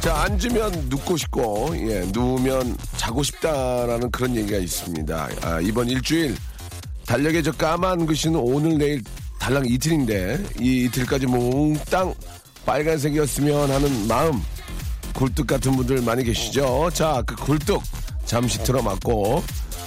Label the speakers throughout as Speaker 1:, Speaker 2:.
Speaker 1: 자, 앉으면 눕고 싶고, 예, 누우면 자고 싶다라는 그런 얘기가 있습니다. 아, 이번 일주일, 달력에 저 까만 글씨는 오늘, 내일 달랑 이틀인데, 이 이틀까지 몽땅 빨간색이었으면 하는 마음, 굴뚝 같은 분들 많이 계시죠? 자, 그 굴뚝 잠시 틀어막고,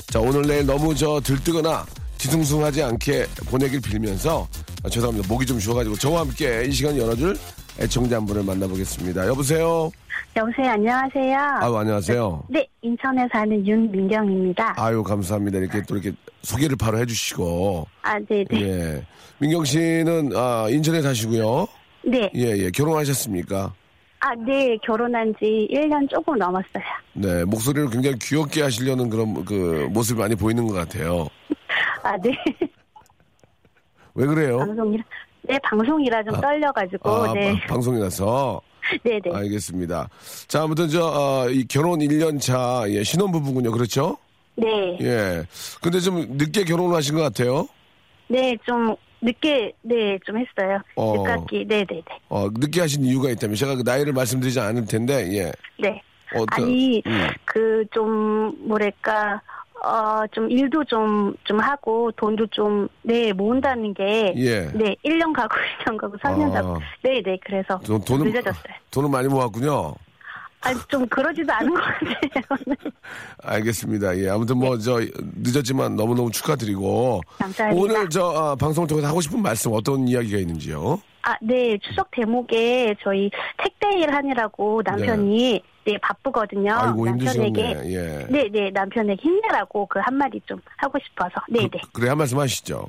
Speaker 1: 자, 오늘, 내일 너무 저 들뜨거나 뒤숭숭하지 않게 보내길 빌면서, 아, 죄송합니다. 목이 좀 쉬어가지고, 저와 함께 이 시간 열어줄 애청자 한 분을 만나보겠습니다. 여보세요?
Speaker 2: 여보세요, 안녕하세요.
Speaker 1: 아유, 안녕하세요.
Speaker 2: 네, 인천에 사는 윤민경입니다.
Speaker 1: 아유, 감사합니다. 이렇게 또 이렇게 소개를 바로 해주시고.
Speaker 2: 아, 네네.
Speaker 1: 예. 민경 씨는, 아, 인천에 사시고요.
Speaker 2: 네.
Speaker 1: 예, 예. 결혼하셨습니까?
Speaker 2: 아, 네, 결혼한 지 1년 조금 넘었어요.
Speaker 1: 네. 목소리를 굉장히 귀엽게 하시려는 그런 그 모습이 많이 보이는 것 같아요.
Speaker 2: 아, 네.
Speaker 1: 왜 그래요?
Speaker 2: 방송이라. 네, 방송이라 좀 떨려가지고,
Speaker 1: 아,
Speaker 2: 네.
Speaker 1: 방- 방송이라서.
Speaker 2: 네네.
Speaker 1: 알겠습니다. 자, 아무튼 저, 어, 이 결혼 1년 차, 예, 신혼부부군요. 그렇죠?
Speaker 2: 네.
Speaker 1: 예. 근데 좀 늦게 결혼을 하신 것 같아요.
Speaker 2: 네, 좀 늦게, 네, 좀 했어요.
Speaker 1: 어.
Speaker 2: 늦깎이, 네네네.
Speaker 1: 어, 늦게 하신 이유가 있다면 제가 그 나이를 말씀드리지 않을 텐데, 예.
Speaker 2: 네.
Speaker 1: 어떤-
Speaker 2: 아니,
Speaker 1: 음.
Speaker 2: 그, 좀, 뭐랄까, 어, 좀 일도 좀, 좀 하고, 돈도 좀, 네, 모은다는 게,
Speaker 1: 예.
Speaker 2: 네, 1년 가고, 1년 가고, 3년
Speaker 1: 아.
Speaker 2: 가고, 네, 네, 그래서,
Speaker 1: 돈- 돈은,
Speaker 2: 늦어졌어요.
Speaker 1: 돈은 많이 모았군요.
Speaker 2: 아니, 좀 그러지도 않은 것 같아요.
Speaker 1: 알겠습니다. 예. 아무튼 뭐, 저, 늦었지만 너무너무 축하드리고.
Speaker 2: 감사합니다.
Speaker 1: 오늘 저, 아, 방송을 통해서 하고 싶은 말씀 어떤 이야기가 있는지요?
Speaker 2: 아, 네, 추석 대목에 저희 택배 일 하느라고 남편이, 네, 바쁘거든요.
Speaker 1: 아이고,
Speaker 2: 남편에게,
Speaker 1: 힘드셨네. 예.
Speaker 2: 네, 네, 남편에게 힘내라고 그 한마디 좀 하고 싶어서, 네, 네.
Speaker 1: 그, 래 한 말씀 하시죠.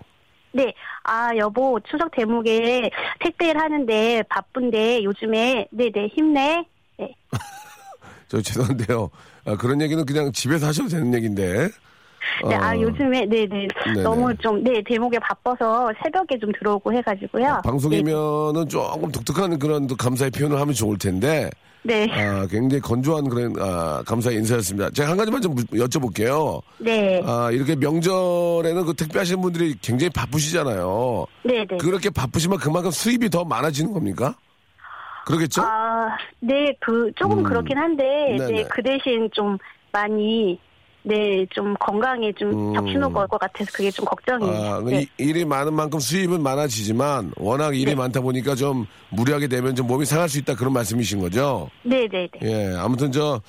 Speaker 2: 네, 아, 여보, 추석 대목에 택배 일 하는데 바쁜데 요즘에, 네, 네, 힘내. 네,
Speaker 1: 저 죄송한데요. 아, 그런 얘기는 그냥 집에서 하셔도 되는 얘기인데.
Speaker 2: 네,
Speaker 1: 어,
Speaker 2: 아, 요즘에, 네, 네,
Speaker 1: 네네.
Speaker 2: 너무 좀, 네, 대목에 바빠서 새벽에 좀 들어오고 해가지고요.
Speaker 1: 방송이면은 조금 독특한 그런 또 감사의 표현을 하면 좋을 텐데.
Speaker 2: 네,
Speaker 1: 아, 굉장히 건조한 그런, 아, 감사의 인사였습니다. 제가 한 가지만 좀 묻- 여쭤볼게요.
Speaker 2: 네,
Speaker 1: 아, 이렇게 명절에는 그 택배 하시는 분들이 굉장히 바쁘시잖아요.
Speaker 2: 네, 네.
Speaker 1: 그렇게 바쁘시면 그만큼 수입이 더 많아지는 겁니까? 그러겠죠?
Speaker 2: 아, 네, 그, 조금
Speaker 1: 음.
Speaker 2: 그렇긴 한데,
Speaker 1: 네네.
Speaker 2: 네, 그 대신 좀 많이, 네, 좀 건강에 좀
Speaker 1: 음.
Speaker 2: 적신호가 올 것 같아서 그게 좀 걱정이에요.
Speaker 1: 아,
Speaker 2: 네.
Speaker 1: 이- 일이 많은 만큼 수입은 많아지지만 워낙 일이
Speaker 2: 네.
Speaker 1: 많다 보니까 좀 무리하게 되면 좀 몸이 상할 수 있다 그런 말씀이신 거죠?
Speaker 2: 네, 네, 네.
Speaker 1: 예, 아무튼 저,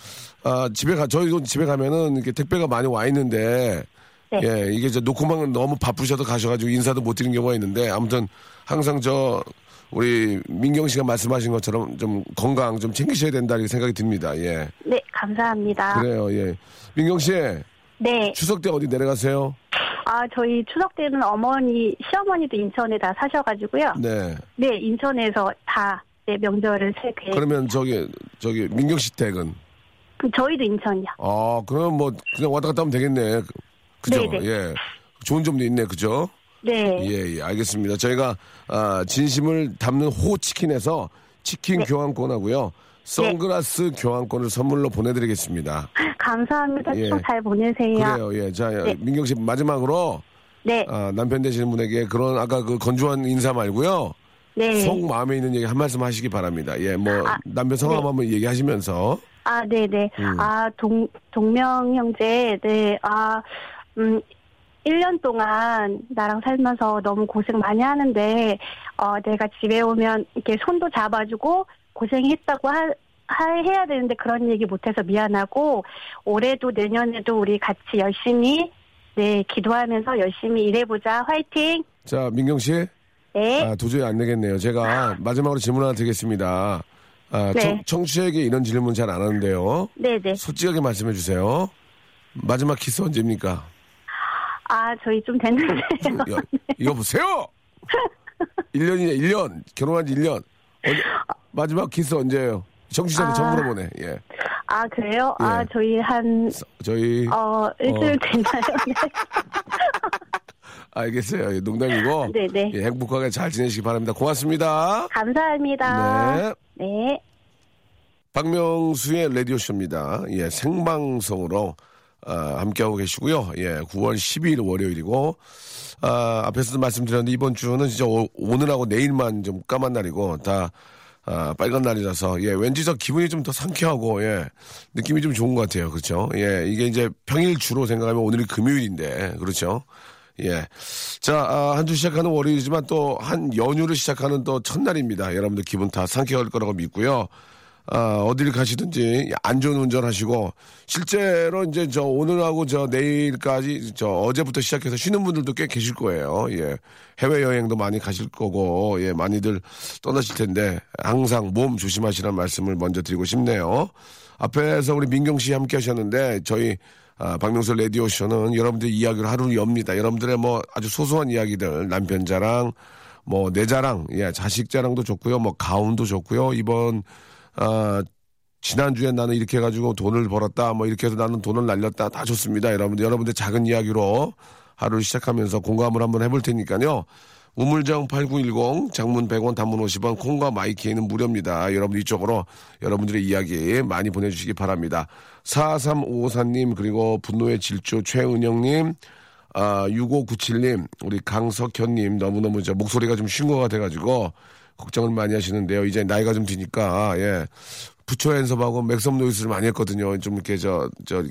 Speaker 1: 아, 집에 가, 저희도 집에 가면은 이렇게 택배가 많이 와 있는데,
Speaker 2: 네.
Speaker 1: 예, 이게 저 놓고만 너무 바쁘셔서 가셔가지고 인사도 못 드리는 경우가 있는데, 아무튼 항상 저, 우리 민경 씨가 말씀하신 것처럼 좀 건강 좀 챙기셔야 된다 이렇게 생각이 듭니다. 예.
Speaker 2: 네, 감사합니다.
Speaker 1: 그래요, 예. 민경 씨,
Speaker 2: 네.
Speaker 1: 추석 때 어디 내려가세요?
Speaker 2: 아, 저희 추석 때는 어머니, 시어머니도 인천에 다 사셔가지고요.
Speaker 1: 네.
Speaker 2: 네, 인천에서 다, 네, 명절을 새 계획.
Speaker 1: 그러면 저기, 저기, 민경 씨 댁은?
Speaker 2: 저희도 인천이요.
Speaker 1: 아, 그럼 뭐, 그냥 왔다 갔다 하면 되겠네. 그죠?
Speaker 2: 네네.
Speaker 1: 예. 좋은 점도 있네, 그죠?
Speaker 2: 네.
Speaker 1: 예, 예, 알겠습니다. 저희가, 아, 진심을 담는 호치킨에서 치킨
Speaker 2: 네.
Speaker 1: 교환권하고요. 선글라스 교환권을 선물로 보내드리겠습니다.
Speaker 2: 감사합니다.
Speaker 1: 예.
Speaker 2: 잘 보내세요.
Speaker 1: 그래요, 예. 자,
Speaker 2: 네.
Speaker 1: 민경 씨 마지막으로,
Speaker 2: 네.
Speaker 1: 아, 남편 되시는 분에게 그런 아까 그 건조한 인사 말고요.
Speaker 2: 네.
Speaker 1: 속 마음에 있는 얘기 한 말씀 하시기 바랍니다. 예, 뭐,
Speaker 2: 아,
Speaker 1: 남편 성함
Speaker 2: 네.
Speaker 1: 한번 얘기하시면서.
Speaker 2: 아, 네 네.
Speaker 1: 음.
Speaker 2: 아, 동, 동명 형제, 네. 아, 음, 1년 동안 나랑 살면서 너무 고생 많이 하는데, 어, 내가 집에 오면 이렇게 손도 잡아주고 고생했다고 하, 하- 해야 되는데 그런 얘기 못해서 미안하고, 올해도 내년에도 우리 같이 열심히, 네, 기도하면서 열심히 일해보자. 화이팅!
Speaker 1: 자, 민경 씨.
Speaker 2: 네.
Speaker 1: 아, 도저히 안 되겠네요. 제가 마지막으로 질문 하나 드리겠습니다. 아,
Speaker 2: 네.
Speaker 1: 청, 청취자에게 이런 질문 잘 안 하는데요.
Speaker 2: 네네.
Speaker 1: 솔직하게 말씀해 주세요. 마지막 키스 언제입니까?
Speaker 2: 아, 저희 좀 됐는데요.
Speaker 1: 여, 이거 보세요! 1년이냐, 1년. 결혼한 지 1년. 언제- 마지막 키스 언제예요? 청취자한테
Speaker 2: 아.
Speaker 1: 처음 물어보네. 예.
Speaker 2: 아, 그래요? 아,
Speaker 1: 예.
Speaker 2: 저희 한,
Speaker 1: 저희,
Speaker 2: 어, 일주일 됐나요? 네.
Speaker 1: 알겠어요. 예, 농담이고.
Speaker 2: 네네.
Speaker 1: 예, 행복하게 잘 지내시기 바랍니다. 고맙습니다.
Speaker 2: 감사합니다.
Speaker 1: 네.
Speaker 2: 네.
Speaker 1: 박명수의 라디오쇼입니다. 예, 생방송으로, 아, 함께하고 계시고요. 예, 9월 12일 월요일이고, 아, 앞에서도 말씀드렸는데 이번 주는 진짜 오, 오늘하고 내일만 좀 까만 날이고, 다, 아, 빨간 날이라서, 예, 왠지 저 기분이 좀 더 상쾌하고, 예, 느낌이 좀 좋은 것 같아요. 그렇죠? 예, 이게 이제 평일 주로 생각하면 오늘이 금요일인데, 그렇죠? 예. 자, 아, 한주 시작하는 월요일이지만 또 한 연휴를 시작하는 또 첫날입니다. 여러분들 기분 다 상쾌할 거라고 믿고요. 아, 어디를 가시든지 안전 운전하시고 실제로 이제 저 오늘하고 저 내일까지 저 어제부터 시작해서 쉬는 분들도 꽤 계실 거예요. 예. 해외 여행도 많이 가실 거고 예, 많이들 떠나실 텐데 항상 몸 조심하시라는 말씀을 먼저 드리고 싶네요. 앞에서 우리 민경 씨 함께 하셨는데 저희 아, 박명수 라디오 쇼는 여러분들 이야기를 하루 엽니다. 여러분들의 뭐 아주 소소한 이야기들 남편 자랑 뭐 내 자랑, 예, 자식 자랑도 좋고요. 뭐 가훈도 좋고요. 이번 아, 지난주에 나는 이렇게 해가지고 돈을 벌었다, 뭐 이렇게 해서 나는 돈을 날렸다, 다 좋습니다. 여러분들, 여러분들 작은 이야기로 하루를 시작하면서 공감을 한번 해볼 테니까요. 우물정 8910, 장문 100원, 단문 50원, 콩과 마이키에는 무료입니다. 여러분 이쪽으로 여러분들의 이야기 많이 보내주시기 바랍니다. 4354님, 그리고 분노의 질주 최은영님, 아, 6597님, 우리 강석현님, 너무너무 저 목소리가 좀 쉰 것 같아가지고, 걱정을 많이 하시는데요. 이제 나이가 좀 드니까, 예. 부처 연습하고 맥섬 노이스를 많이 했거든요. 좀 이렇게 저, 저,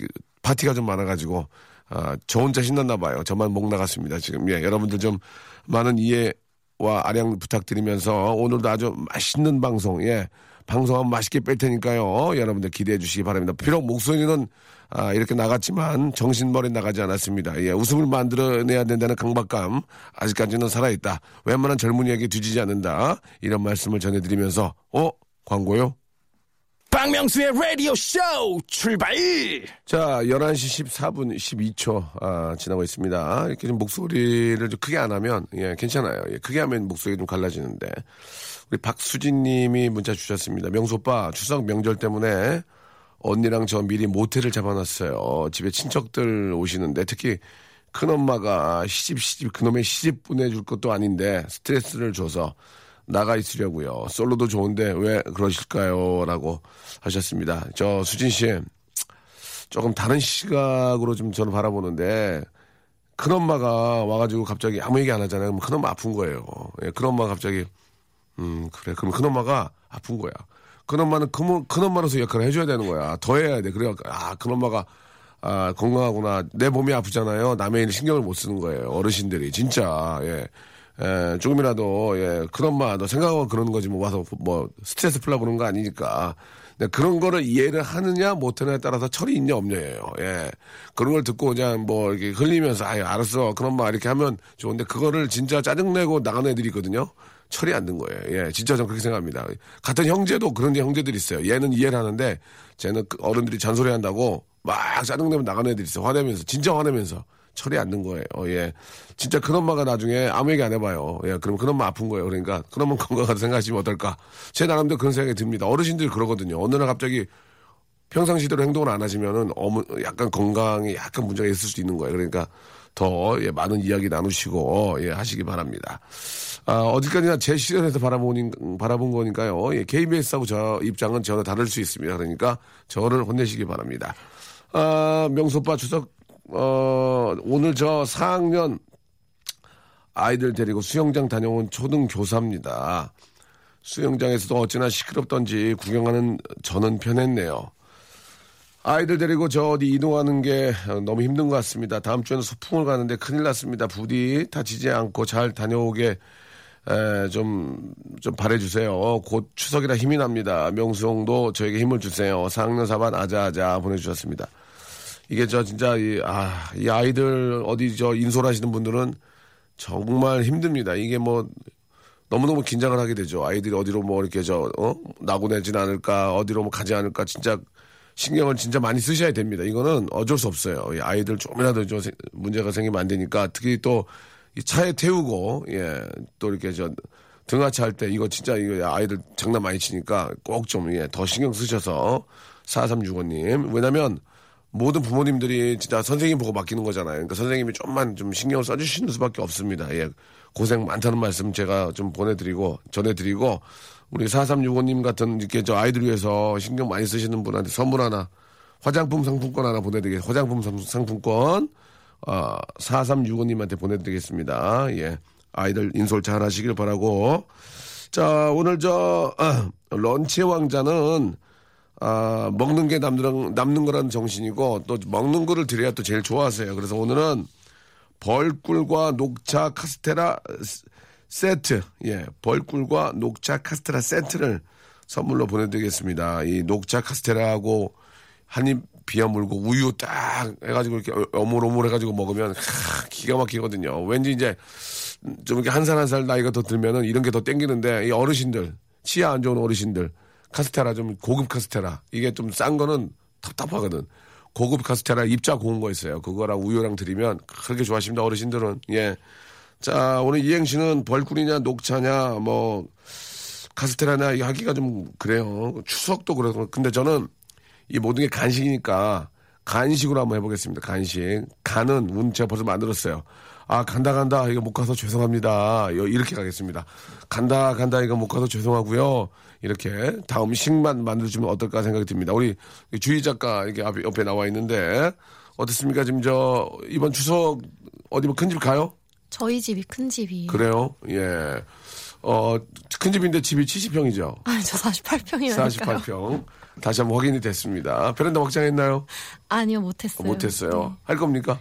Speaker 1: 파티가 좀 많아가지고, 아, 저 혼자 신났나 봐요. 저만 목 나갔습니다. 지금, 예. 여러분들 좀 많은 이해와 아량 부탁드리면서 오늘도 아주 맛있는 방송, 예. 방송하면 맛있게 뺄 테니까요. 여러분들 기대해 주시기 바랍니다. 비록 목소리는 아, 이렇게 나갔지만 정신머리 나가지 않았습니다. 예, 웃음을 만들어내야 된다는 강박감 아직까지는 살아있다. 웬만한 젊은이에게 뒤지지 않는다. 이런 말씀을 전해드리면서 어? 광고요?
Speaker 3: 박명수의 라디오 쇼 출발!
Speaker 1: 자, 11시 14분 12초, 아, 지나고 있습니다. 이렇게 좀 목소리를 좀 크게 안 하면, 예, 괜찮아요. 예, 크게 하면 목소리가 좀 갈라지는데. 우리 박수진 님이 문자 주셨습니다. 명수 오빠, 추석 명절 때문에 언니랑 저 미리 모텔을 잡아놨어요. 집에 친척들 오시는데, 특히 큰엄마가 시집, 시집, 그놈의 시집 보내줄 것도 아닌데, 스트레스를 줘서 나가 있으려고요. 솔로도 좋은데 왜 그러실까요? 라고 하셨습니다. 저 수진 씨, 조금 다른 시각으로 좀 저는 바라보는데 큰엄마가 와가지고 갑자기 아무 얘기 안 하잖아요. 그럼 큰엄마 아픈 거예요. 예, 큰엄마가 갑자기 음 그래 그럼 큰엄마가 아픈 거야. 큰엄마는 큰, 큰엄마로서 역할을 해줘야 되는 거야. 더 해야 돼. 그래야 아 큰엄마가 아 건강하구나. 내 몸이 아프잖아요. 남의 일 신경을 못 쓰는 거예요. 어르신들이 진짜 예. 예, 조금이라도, 예, 큰엄마, 너 생각하고 그러는 거지, 뭐, 와서, 뭐, 스트레스 풀려고 그러는 거 아니니까. 근데 그런 거를 이해를 하느냐, 못하느냐에 따라서 철이 있냐, 없냐예요. 예. 그런 걸 듣고 그냥 뭐, 이렇게 흘리면서, 아유, 알았어. 큰엄마, 이렇게 하면 좋은데, 그거를 진짜 짜증내고 나가는 애들이 있거든요. 철이 안 든 거예요. 예, 진짜 저는 그렇게 생각합니다. 같은 형제도 그런 형제들이 있어요. 얘는 이해를 하는데, 쟤는 그 어른들이 잔소리 한다고 막 짜증내면 나가는 애들이 있어요. 화내면서, 진짜 화내면서. 철이 안 든 거예요. 어, 예. 진짜 큰엄마가 나중에 아무 얘기 안 해봐요. 예. 그럼 큰엄마 아픈 거예요. 그러니까 큰엄마 건강하다 생각하시면 어떨까. 제 나름대로 그런 생각이 듭니다. 어르신들이 그러거든요. 어느 날 갑자기 평상시대로 행동을 안 하시면은 어머, 약간 건강에 약간 문제가 있을 수도 있는 거예요. 그러니까 더 예, 많은 이야기 나누시고 예, 하시기 바랍니다. 아, 어디까지나 제 시선에서 바라보니, 바라본 거니까요. 예, KBS하고 저 입장은 전혀 다를 수 있습니다. 그러니까 저를 혼내시기 바랍니다. 아, 명소빠 추석 어, 오늘 저 4학년 아이들 데리고 수영장 다녀온 초등 교사입니다. 수영장에서도 어찌나 시끄럽던지 구경하는 저는 편했네요. 아이들 데리고 저 어디 이동하는 게 너무 힘든 것 같습니다. 다음 주에는 소풍을 가는데 큰일 났습니다. 부디 다치지 않고 잘 다녀오게 에, 좀, 좀 바래주세요. 곧 추석이라 힘이 납니다. 명수형도 저에게 힘을 주세요. 4학년 4반 아자아자 보내주셨습니다. 이게 저 진짜 이, 아, 이 아이들 어디 저 인솔하시는 분들은 정말 힘듭니다. 이게 뭐 너무너무 긴장을 하게 되죠. 아이들이 어디로 뭐 이렇게 저, 어? 나고 내진 않을까, 어디로 뭐 가지 않을까, 진짜 신경을 진짜 많이 쓰셔야 됩니다. 이거는 어쩔 수 없어요. 이 아이들 조금이라도 좀 세- 문제가 생기면 안 되니까 특히 또 이 차에 태우고, 예, 또 이렇게 저 등하차 할 때 이거 진짜 이거 아이들 장난 많이 치니까 꼭 좀, 예, 더 신경 쓰셔서 4365님. 왜냐면 모든 부모님들이 진짜 선생님 보고 맡기는 거잖아요. 그러니까 선생님이 좀만 좀 신경을 써주시는 수밖에 없습니다. 예. 고생 많다는 말씀 제가 좀 보내드리고, 전해드리고, 우리 4365님 같은 이렇게 저 아이들 위해서 신경 많이 쓰시는 분한테 선물 하나, 화장품 상품권 하나 보내드리겠습니다. 화장품 상- 상품권, 아, 4365님한테 보내드리겠습니다. 예. 아이들 인솔 잘 하시길 바라고. 자, 오늘 저, 아, 런치의 왕자는 아, 먹는 게 남는, 남는 거라는 정신이고 또 먹는 거를 드려야 또 제일 좋아하세요. 그래서 오늘은 벌꿀과 녹차 카스테라 스- 세트, 예, 벌꿀과 녹차 카스테라 세트를 선물로 보내드리겠습니다. 이 녹차 카스테라하고 한입 비어 물고 우유 딱 해가지고 이렇게 어물어물 해가지고 먹으면 하, 기가 막히거든요. 왠지 이제 좀 이렇게 한 살 한 살 나이가 더 들면은 이런 게 더 땡기는데 이 어르신들 치아 안 좋은 어르신들 카스테라 좀 고급 카스테라 이게 좀 싼 거는 답답하거든. 고급 카스테라 입자 고운 거 있어요. 그거랑 우유랑 드리면 그렇게 좋아하십니다 어르신들은 예. 자 오늘 이행시는 벌꿀이냐 녹차냐 뭐 카스테라냐 이 하기가 좀 그래요. 추석도 그래서 근데 저는 이 모든 게 간식이니까 간식으로 한번 해보겠습니다. 간식. 간은 운 제가 벌써 만들었어요. 아 간다 간다 이거 못 가서 죄송합니다. 요- 이렇게 가겠습니다. 간다 간다 이거 못 가서 죄송하고요. 이렇게 다음 식만 만들어주면 어떨까 생각이 듭니다. 우리 주희 작가 이렇게 앞에 옆에 나와 있는데 어떻습니까? 지금 저 이번 추석 어디 뭐 큰 집 가요?
Speaker 4: 저희 집이 큰 집이에요.
Speaker 1: 그래요? 예. 어, 큰 집인데 집이 70평이죠.
Speaker 4: 아니, 저 48평이라니까요.
Speaker 1: 48평. 다시 한번 확인이 됐습니다. 베란다 확장했나요?
Speaker 4: 아니요, 못했어요.
Speaker 1: 못했어요. 할 겁니까?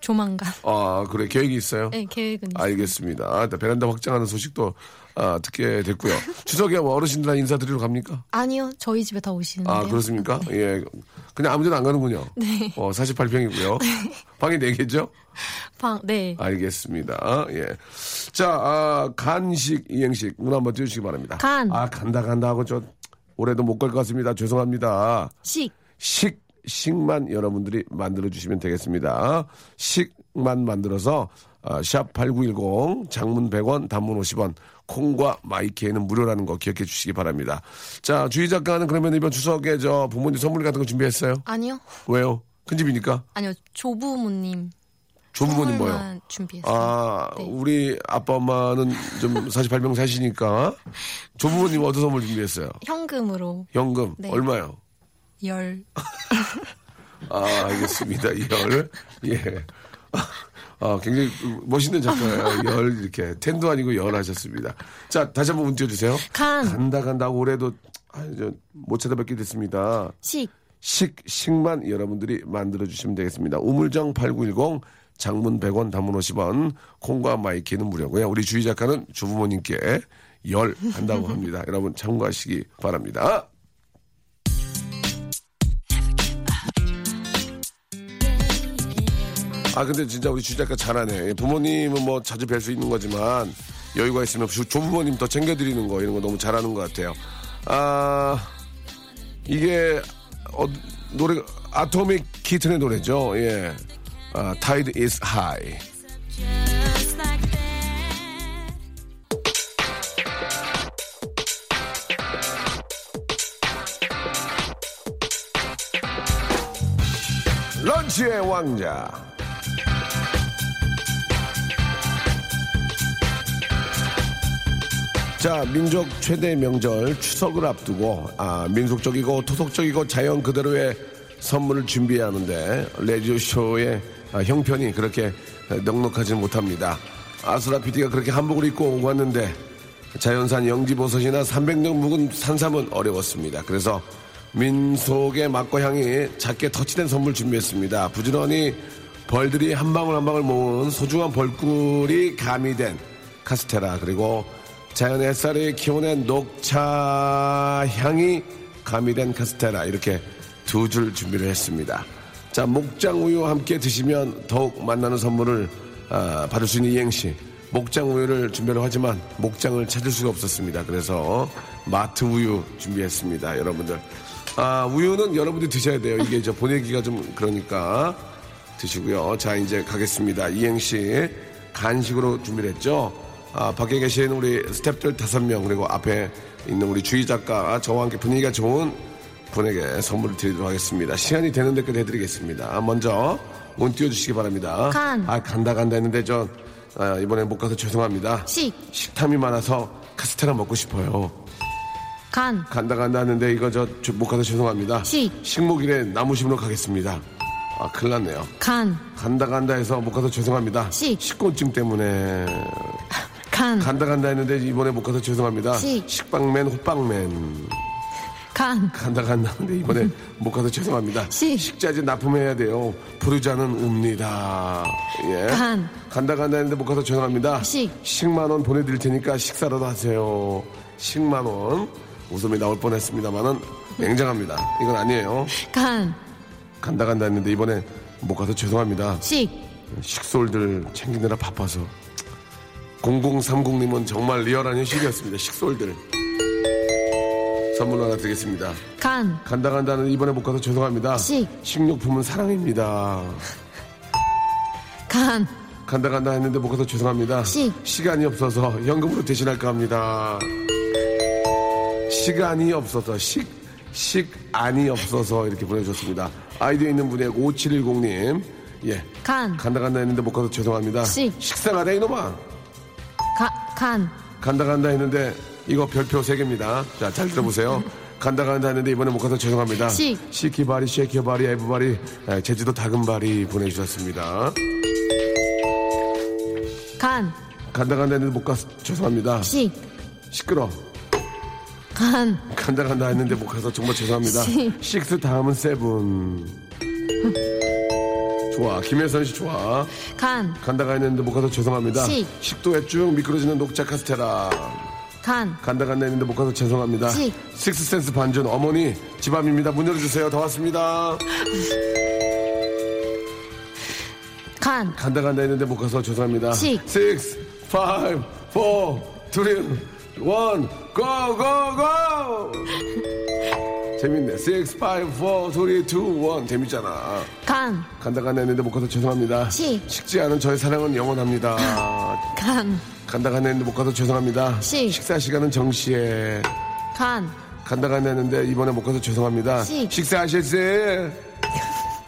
Speaker 4: 네, 조만간.
Speaker 1: 아, 그래. 계획이 있어요?
Speaker 4: 네, 계획은 있어요.
Speaker 1: 알겠습니다. 일단 베란다 확장하는 소식도 아, 듣게 됐고요. 추석에 뭐 어르신들 인사드리러 갑니까?
Speaker 4: 아니요, 저희 집에 다 오시는데요.
Speaker 1: 아, 그렇습니까? 예. 그냥 아무 데나 안 가는군요.
Speaker 4: 네.
Speaker 1: 어, 48평이고요. 방이 4개죠?
Speaker 4: 방, 네.
Speaker 1: 알겠습니다. 예. 자, 아, 간식, 이행식, 문 한번 띄워주시기 바랍니다.
Speaker 4: 간.
Speaker 1: 아, 간다, 간다 하고 저, 올해도 못 갈 것 같습니다. 죄송합니다.
Speaker 4: 식,
Speaker 1: 식, 식만 여러분들이 만들어주시면 되겠습니다. 식만 만들어서, 아, 샵8910, 장문 100원, 단문 50원, 콩과 마이키에는 무료라는 거 기억해 주시기 바랍니다. 자, 주희 작가는 그러면 이번 추석에 저 부모님 선물 같은 거 준비했어요?
Speaker 4: 아니요.
Speaker 1: 왜요? 큰 집이니까?
Speaker 4: 아니요, 조부모님.
Speaker 1: 조부모님 뭐요?
Speaker 4: 준비했어요.
Speaker 1: 아,
Speaker 4: 네.
Speaker 1: 우리 아빠 엄마는 좀 48명 사시니까 조부모님 어떤 선물 준비했어요?
Speaker 4: 현금으로
Speaker 1: 현금
Speaker 4: 네.
Speaker 1: 얼마요?
Speaker 4: 열.
Speaker 1: 아, 알겠습니다. 열. 예. 아, 굉장히 멋있는 작가예요. 열 이렇게 ten도 아니고 열 하셨습니다. 자, 다시 한번 운 띄워주세요.
Speaker 4: 간,
Speaker 1: 간다 간다 올해도 아, 저, 못 찾아뵙게 됐습니다.
Speaker 4: 식,
Speaker 1: 식, 식만 여러분들이 만들어주시면 되겠습니다. 우물정 8910, 장문 100원, 단문 50원, 콩과 마이케이는 무료고요. 우리 주희 작가는 주부모님께 열 한다고 합니다. 여러분 참고하시기 바랍니다. 아 근데 진짜 우리 주희 작가 잘하네. 부모님은 뭐 자주 뵐 수 있는 거지만 여유가 있으면 조- 조부모님 더 챙겨드리는 거 이런 거 너무 잘하는 것 같아요. 아 이게 어, 노래 아토믹 키튼의 노래죠. 예. 아, Tide is High. 런치의 왕자. 자, 민족 최대 명절 추석을 앞두고 아, 민속적이고 토속적이고 자연 그대로의 선물을 준비해야 하는데 레디오 쇼의 아, 형편이 그렇게 넉넉하지는 못합니다. 아수라 PD가 그렇게 한복을 입고 오고 왔는데 자연산 영지버섯이나 300년 묵은 산삼은 어려웠습니다. 그래서 민속의 맛과 향이 작게 터치된 선물 준비했습니다. 부지런히 벌들이 한 방울 한 방울 모은 소중한 벌꿀이 가미된 카스테라 그리고 자연 햇살이 키워낸 녹차 향이 가미된 카스테라 이렇게 두 줄 준비를 했습니다. 자 목장 우유와 함께 드시면 더욱 만나는 선물을 아, 받을 수 있는 이행시 목장 우유를 준비를 하지만 목장을 찾을 수가 없었습니다. 그래서 마트 우유 준비했습니다. 여러분들 아 우유는 여러분들이 드셔야 돼요. 이게 저 보내기가 좀 그러니까 드시고요. 자, 이제 가겠습니다. 이행시 간식으로 준비를 했죠. 아, 밖에 계신 우리 스탭들 다섯 명 그리고 앞에 있는 우리 주희 작가, 저와 함께 분위기가 좋은 분에게 선물을 드리도록 하겠습니다. 시간이 되는 데까지 해드리겠습니다. 먼저, 운 띄워주시기 바랍니다.
Speaker 4: 간.
Speaker 1: 아, 간다, 간다 했는데 저, 아, 이번에 못 가서 죄송합니다.
Speaker 4: 식,
Speaker 1: 식탐이 많아서 카스테라 먹고 싶어요.
Speaker 4: 간,
Speaker 1: 간다, 간다 했는데 이거 저, 저못 가서 죄송합니다.
Speaker 4: 식.
Speaker 1: 식목일에 나무심으로 가겠습니다. 아, 큰일 났네요.
Speaker 4: 간,
Speaker 1: 간다 간다 해서 못 가서 죄송합니다.
Speaker 4: 식.
Speaker 1: 식곤증 때문에
Speaker 4: 간,
Speaker 1: 간다 간다 했는데 이번에 못 가서 죄송합니다.
Speaker 4: 식.
Speaker 1: 식빵맨 호빵맨
Speaker 4: 간,
Speaker 1: 간다 간다 했는데 이번에 못 가서 죄송합니다.
Speaker 4: 식.
Speaker 1: 식자재 납품해야 돼요. 부르자는 웁니다. 예.
Speaker 4: 간.
Speaker 1: 간다 간다 했는데 못 가서 죄송합니다.
Speaker 4: 식.
Speaker 1: 식만 원 보내드릴 테니까 식사라도 하세요. 식만 원 웃음이 나올 뻔했습니다만은 냉정합니다. 이건 아니에요.
Speaker 4: 간,
Speaker 1: 간다 간다 했는데 이번에 못 가서 죄송합니다.
Speaker 4: 식,
Speaker 1: 식솔들 챙기느라 바빠서 0030님은 정말 리얼한 현실이었습니다. 식솔들 선물 하나 드리겠습니다.
Speaker 4: 간,
Speaker 1: 간다 간다는 이번에 못 가서 죄송합니다.
Speaker 4: 식.
Speaker 1: 식료품은 사랑입니다.
Speaker 4: 간,
Speaker 1: 간다 간다 했는데 못 가서 죄송합니다.
Speaker 4: 식.
Speaker 1: 시간이 없어서 현금으로 대신할까 합니다. 시간이 없어서 식 식안이 없어서 이렇게 보내주셨습니다. 아이디어 있는 분의 5710님 예
Speaker 4: 간,
Speaker 1: 간다 간다 했는데 못 가서 죄송합니다.
Speaker 4: 식.
Speaker 1: 식사가다 이놈아.
Speaker 4: 가, 간,
Speaker 1: 간다 간다 했는데 이거 별표 3개입니다. 자, 잘 들어보세요. 간다 간다 했는데 이번에 못 가서 죄송합니다.
Speaker 4: 식.
Speaker 1: 시키바리, 쉐키바리, 에브바리, 에, 제주도 다금바리 보내주셨습니다.
Speaker 4: 간,
Speaker 1: 간다 간다 했는데 못 가서 죄송합니다.
Speaker 4: 식,
Speaker 1: 시끄러.
Speaker 4: 간,
Speaker 1: 간다 간다 했는데 못 가서 정말 죄송합니다.
Speaker 4: 식.
Speaker 1: Six 다음은 seven. 좋아. 김혜선 씨 좋아.
Speaker 4: 간,
Speaker 1: 간다가 했는데 못 가서 죄송합니다.
Speaker 4: 식.
Speaker 1: 식도에 쭉 미끄러지는 녹차 카스테라.
Speaker 4: 간,
Speaker 1: 간다 간다 했는데 못 가서 죄송합니다.
Speaker 4: 식.
Speaker 1: Sixth Sense 반전 어머니 집앞입니다. 문 열어주세요. 다 왔습니다.
Speaker 4: 간,
Speaker 1: 간다 간다 했는데 못 가서 죄송합니다.
Speaker 4: 식.
Speaker 1: Four, three, one, go, go, go! 재밌네. Six, five, four, three, two, one. 재밌잖아.
Speaker 4: 간,
Speaker 1: 간다 간다 했는데 못 가서 죄송합니다.
Speaker 4: 식.
Speaker 1: 식지 않은 저의 사랑은 영원합니다.
Speaker 4: 간,
Speaker 1: 간다 간다 했는데 못 가서 죄송합니다.
Speaker 4: 식.
Speaker 1: 식사 시간은 정시에.
Speaker 4: 간,
Speaker 1: 간다 간다 했는데 이번에 못 가서 죄송합니다.
Speaker 4: 식.
Speaker 1: 식사하셨어요?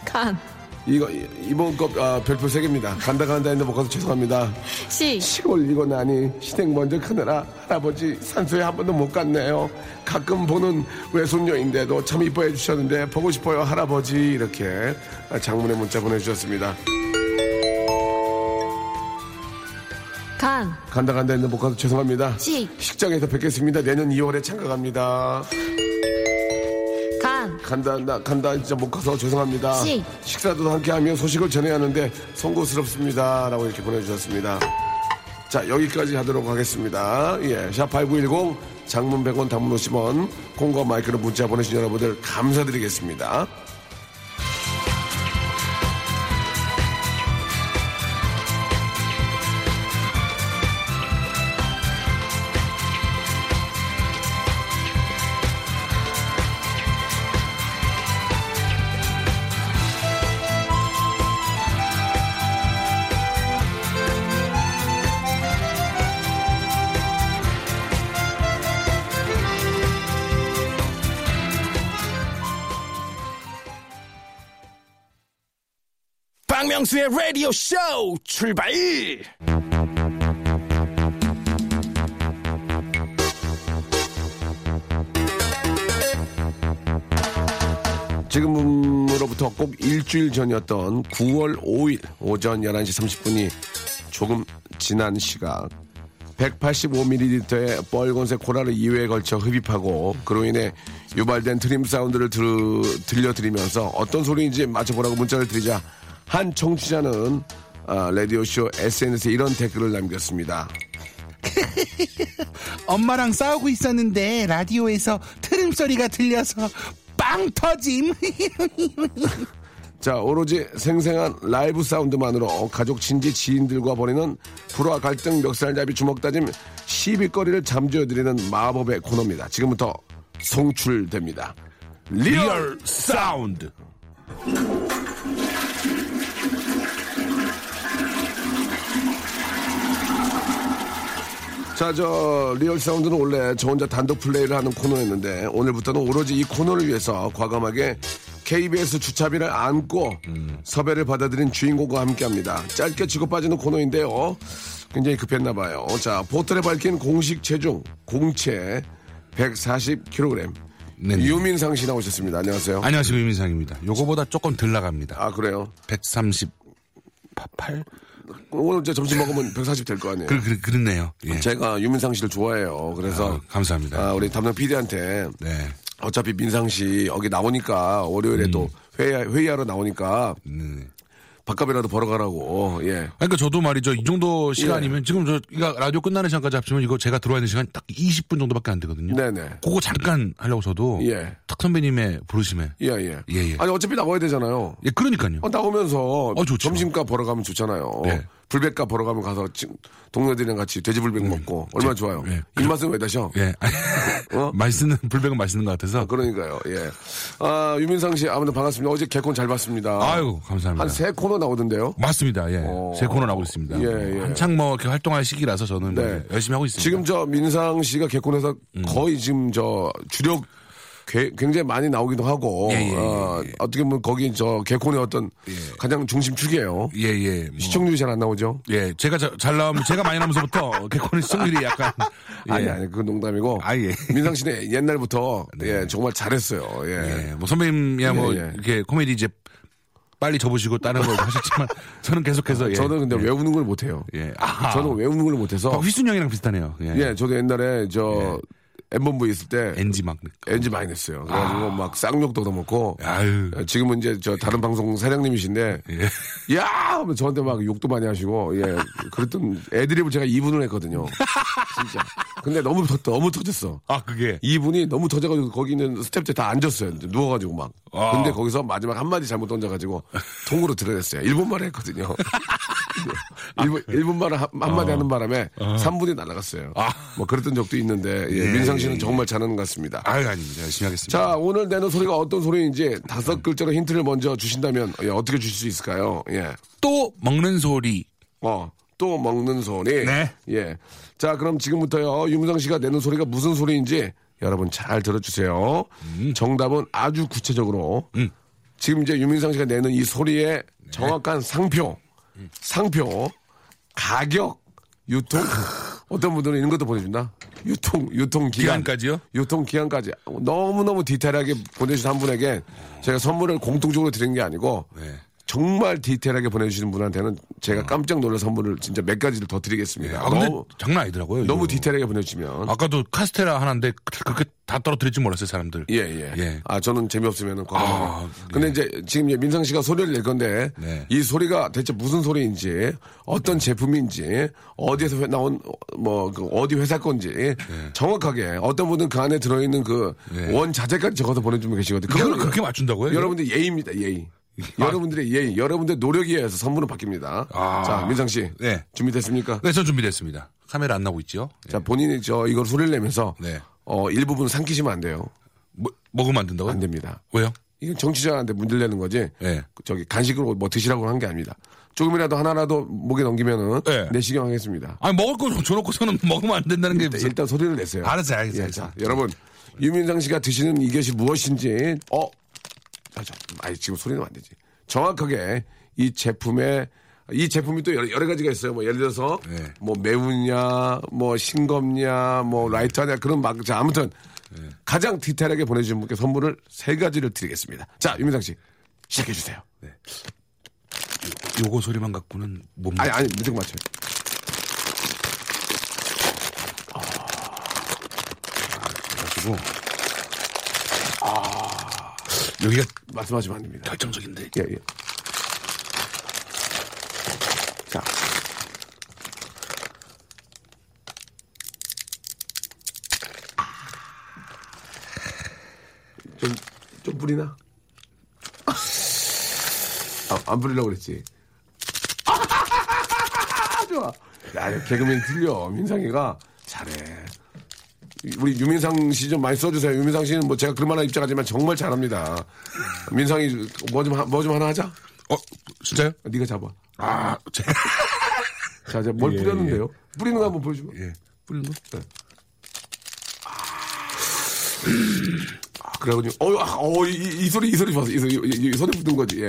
Speaker 4: 간,
Speaker 1: 이거 이- 이번 거 아, 별표 3개입니다. 간다 간다 했는데 못 가서 죄송합니다.
Speaker 4: 식,
Speaker 1: 시골 이거 나니 시댁 먼저 크느라 할아버지 산소에 한 번도 못 갔네요. 가끔 보는 외손녀인데도 참 이뻐해 주셨는데 보고 싶어요 할아버지 이렇게 장문의 문자 보내주셨습니다.
Speaker 4: 간,
Speaker 1: 간다 간다 했는데 못 가서 죄송합니다.
Speaker 4: 식.
Speaker 1: 식장에서 뵙겠습니다. 내년 2월에 참가갑니다.
Speaker 4: 간,
Speaker 1: 간다 나 간다 진짜 못 가서 죄송합니다.
Speaker 4: 식.
Speaker 1: 식사도 함께 하며 소식을 전해야 하는데 송구스럽습니다 라고 이렇게 보내주셨습니다. 자 여기까지 하도록 하겠습니다. 예, 샵8910 장문 100원 단문 50원 콩과 마이크로 문자 보내신 여러분들 감사드리겠습니다.
Speaker 3: 박명수의 라디오 쇼 출발!
Speaker 1: 지금으로부터 꼭 일주일 전이었던 9월 5일 오전 11시 30분이 조금 지난 시각 185ml의 빨간색 코라를 2회에 걸쳐 흡입하고 그로 인해 유발된 트림 사운드를 들, 들려드리면서 어떤 소리인지 맞춰보라고 문자를 드리자 한 청취자는 아, 라디오쇼 SNS에 이런 댓글을 남겼습니다.
Speaker 5: 엄마랑 싸우고 있었는데 라디오에서 트름 소리가 들려서 빵 터짐.
Speaker 1: 자, 오로지 생생한 라이브 사운드만으로 가족, 친지, 지인들과 벌이는 불화, 갈등, 멱살잡이, 주먹다짐, 시비거리를 잠재워드리는 마법의 코너입니다. 지금부터 송출됩니다.
Speaker 3: Real real sound.
Speaker 1: 자, 저 real sound는 원래 저 혼자 단독 플레이를 하는 코너였는데 오늘부터는 오로지 이 코너를 위해서 과감하게 KBS 주차비를 안고 섭외를 받아들인 주인공과 함께합니다. 짧게 치고 빠지는 코너인데요. 굉장히 급했나 봐요. 자, 포털에 밝힌 공식 체중 공채 140kg.
Speaker 3: 네네.
Speaker 1: 유민상 씨 나오셨습니다. 안녕하세요.
Speaker 3: 안녕하세요, 유민상입니다. 요거보다 조금 덜 나갑니다.
Speaker 1: 아, 그래요?
Speaker 3: 138?
Speaker 1: 오늘 이제 점심 먹으면 140 될 거 아니에요.
Speaker 3: 그, 그, 그렇네요. 예.
Speaker 1: 제가 유민상 씨를 좋아해요. 그래서
Speaker 3: 아, 감사합니다.
Speaker 1: 아, 우리 담당 PD한테
Speaker 3: 네.
Speaker 1: 어차피 민상 씨 여기 나오니까 월요일에 또 회의, 회의하러 나오니까
Speaker 3: 네.
Speaker 1: 밥값이라도 벌어가라고 예
Speaker 3: 그러니까 저도 말이죠. 이 정도 시간이면 지금 저 이거 라디오 끝나는 시간까지 합치면 이거 제가 들어와 있는 시간 딱 20분 정도밖에 안 되거든요.
Speaker 1: 네네
Speaker 3: 그거 잠깐 하려고 저도
Speaker 1: 예.
Speaker 3: 탁 선배님의 부르심에
Speaker 1: 예예
Speaker 3: 예, 예.
Speaker 1: 아니 어차피 나와야 되잖아요
Speaker 3: 예, 그러니까요.
Speaker 1: 어, 나오면서
Speaker 3: 어.
Speaker 1: 점심값 벌어가면 좋잖아요
Speaker 3: 네.
Speaker 1: 불백값 벌어가면 가서 지- 동료들이랑 같이 돼지불백 먹고 얼마나 좋아요
Speaker 3: 예.
Speaker 1: 입맛은 왜 다셔
Speaker 3: 예.
Speaker 1: 어?
Speaker 3: 맛있는 불백은 맛있는 것 같아서.
Speaker 1: 그러니까요 예 아 유민상 씨 아무튼 반갑습니다 어제 개콘 잘 봤습니다
Speaker 3: 아유, 감사합니다.
Speaker 1: 한 세 코너 나오던데요
Speaker 3: 맞습니다. 예.
Speaker 1: 어.
Speaker 3: 세 코너 나오고 있습니다.
Speaker 1: 예, 예.
Speaker 3: 한창 뭐 이렇게 활동할 시기라서 저는
Speaker 1: 네.
Speaker 3: 네, 열심히 하고 있습니다.
Speaker 1: 지금 저 민상 씨가 개콘에서
Speaker 3: 음.
Speaker 1: 거의 지금 저 주력 괴- 굉장히 많이 나오기도 하고
Speaker 3: 예, 예,
Speaker 1: 어,
Speaker 3: 예.
Speaker 1: 어떻게 보면 거기 저 개콘의 어떤 가장 중심축이에요.
Speaker 3: 예, 예. 뭐,
Speaker 1: 시청률이 잘 안 나오죠?
Speaker 3: 예, 제가 자- 잘 나오면 제가 많이 나오면서부터 개콘의 시청률이 약간 예.
Speaker 1: 아니 아니 그 농담이고
Speaker 3: 아, 예.
Speaker 1: 민상 씨는 옛날부터 예, 정말 잘했어요. 예.
Speaker 3: 예, 뭐 선배님이야 뭐
Speaker 1: 예, 예.
Speaker 3: 이렇게 코미디 이제 빨리 접으시고 다른 걸 하셨지만 저는 계속해서 예.
Speaker 1: 저는 근데
Speaker 3: 예.
Speaker 1: 외우는 걸 못해요.
Speaker 3: 예. 아.
Speaker 1: 저는 외우는 걸 못해서
Speaker 3: 아, 휘순 형이랑 비슷하네요. 예.
Speaker 1: 예, 저도 옛날에 저 엠본부 있을 때
Speaker 3: NG 막
Speaker 1: 엔지 많이 냈어요. 그래가지고 막 쌍욕도 얻어먹고
Speaker 3: 아유.
Speaker 1: 예, 지금은 이제 저 다른 방송 사장님이신데
Speaker 3: 예.
Speaker 1: 야 하면 저한테 막 욕도 많이 하시고 예 그랬던 애드립을 제가 2분을 했거든요. 진짜. 근데 너무 터, 너무 터졌어.
Speaker 3: 아, 그게
Speaker 1: 2분이 너무 터져가지고 거기 있는 스탭들 다 앉았어요. 누워가지고 막.
Speaker 3: 아.
Speaker 1: 근데 거기서 마지막 한 마디 잘못 던져가지고 통으로 드러냈어요. 1분만 했거든요. 1분, 1분만 한, 한마디 하는 바람에 3분이 날아갔어요. 뭐 그랬던 적도 있는데 예,
Speaker 3: 예,
Speaker 1: 민상 씨는
Speaker 3: 예,
Speaker 1: 정말 잘하는 것 같습니다.
Speaker 3: 아유, 아닙니다. 열심히 하겠습니다.
Speaker 1: 자, 오늘 내는 소리가 어떤 소리인지 다섯 글자로 힌트를 먼저 주신다면 예, 어떻게 주실 수 있을까요? 예.
Speaker 3: 또 먹는 소리.
Speaker 1: 어, 또 먹는 소리.
Speaker 3: 네.
Speaker 1: 예. 자, 그럼 지금부터요. 유무상 씨가 내는 소리가 무슨 소리인지 여러분 잘 들어주세요. 정답은 아주 구체적으로. 지금 이제 유민상 씨가 내는 이 소리의 정확한 상표, 상표, 가격, 유통. 어떤 분들은 이런 것도 보내준다. 유통, 유통 기간.
Speaker 3: 기간 까지요?
Speaker 1: 유통 기간까지. 너무 너무 디테일하게 보내주신 한 분에게 제가 선물을 공통적으로 드린 게 아니고
Speaker 3: 네.
Speaker 1: 정말 디테일하게 보내주시는 분한테는 제가 깜짝 놀랄 선물을 진짜 몇 가지를 더 드리겠습니다.
Speaker 3: 아, 근데
Speaker 1: 너무,
Speaker 3: 장난 아니더라고요.
Speaker 1: 너무
Speaker 3: 이거.
Speaker 1: 디테일하게 보내주시면.
Speaker 3: 아까도 카스테라 하나인데 그렇게 다 떨어뜨릴 줄 몰랐어요, 사람들.
Speaker 1: 예, 예.
Speaker 3: 예.
Speaker 1: 아, 저는 재미없으면은.
Speaker 3: 아,
Speaker 1: 근데 이제 지금 이제 민상 씨가 소리를 낼 건데
Speaker 3: 네.
Speaker 1: 이 소리가 대체 무슨 소리인지 어떤 제품인지 어디에서 회- 나온 뭐 그 어디 회사 건지 정확하게 어떤 분은 그 안에 들어있는 그
Speaker 3: 네.
Speaker 1: 원자재까지 적어서 보내주면 계시거든요.
Speaker 3: 그걸 그렇게 맞춘다고요?
Speaker 1: 여러분들 예의입니다, 예의. 여러분들의 예의, 여러분들 노력에 의해서 선물은 바뀝니다.
Speaker 3: 아.
Speaker 1: 자, 민상 씨.
Speaker 3: 네.
Speaker 1: 준비됐습니까?
Speaker 3: 네, 전 준비됐습니다. 카메라 안 나오고 있죠?
Speaker 1: 자, 본인이 저 이걸 소리를 내면서
Speaker 3: 네.
Speaker 1: 어, 일부분 삼키시면 안 돼요.
Speaker 3: 뭐, 먹으면 안 된다고요?
Speaker 1: 안 됩니다.
Speaker 3: 왜요?
Speaker 1: 이건 정치자한테 문제를 내는 거지.
Speaker 3: 네.
Speaker 1: 저기 간식으로 뭐 드시라고 한 게 아닙니다. 조금이라도 하나라도 목에 넘기면은
Speaker 3: 네.
Speaker 1: 내시경 하겠습니다.
Speaker 3: 아니, 먹을 거 줘놓고서는 먹으면 안 된다는 게
Speaker 1: 일단,
Speaker 3: 무슨.
Speaker 1: 일단 소리를 내세요.
Speaker 3: 알았어요, 알겠어요,
Speaker 1: 예, 자. 여러분 유민상 씨가 드시는 이것이 무엇인지 어, 아, 저, 아니, 지금 소리는 안 되지. 정확하게 이 제품에 이 제품이 또 여러, 여러 가지가 있어요. 뭐 예를 들어서
Speaker 3: 네.
Speaker 1: 뭐 매운냐 뭐 싱겁냐, 뭐 라이트하냐 그런 막 자, 아무튼
Speaker 3: 네.
Speaker 1: 가장 디테일하게 보내주신 분께 선물을 세 가지를 드리겠습니다. 자, 유민상 씨 시작해 주세요. 네.
Speaker 3: 요, 요거 소리만 갖고는 못.
Speaker 1: 아니 아니 무조건 맞춰요.
Speaker 3: 아, 그래가지고. 아, 여기가
Speaker 1: 말씀하시면 안 됩니다.
Speaker 3: 결정적인데.
Speaker 1: 예, 예. 자. 좀, 좀 뿌리나? 아, 안 뿌리려고 그랬지. 좋아. 야, 개그맨 틀려. 민상이가 잘해. 우리 유민상 씨 좀 많이 써주세요. 유민상 씨는 뭐 제가 그만한 입장하지만 정말 잘합니다. 민상이 뭐 좀 뭐 좀 하나 하자.
Speaker 3: 어, 진짜요?
Speaker 1: 네가 잡아.
Speaker 3: 아, 제,
Speaker 1: 자, 이제 뭘
Speaker 3: 예,
Speaker 1: 뿌렸는데요? 뿌리는 거 한번 보여주고.
Speaker 3: 예. 뿌리는 거?
Speaker 1: 네. 아, 그래가지고, 어, 아, 어, 이, 소리, 이 소리 봤어. 이 소리, 이, 이, 이 손에 붙은 거지, 예.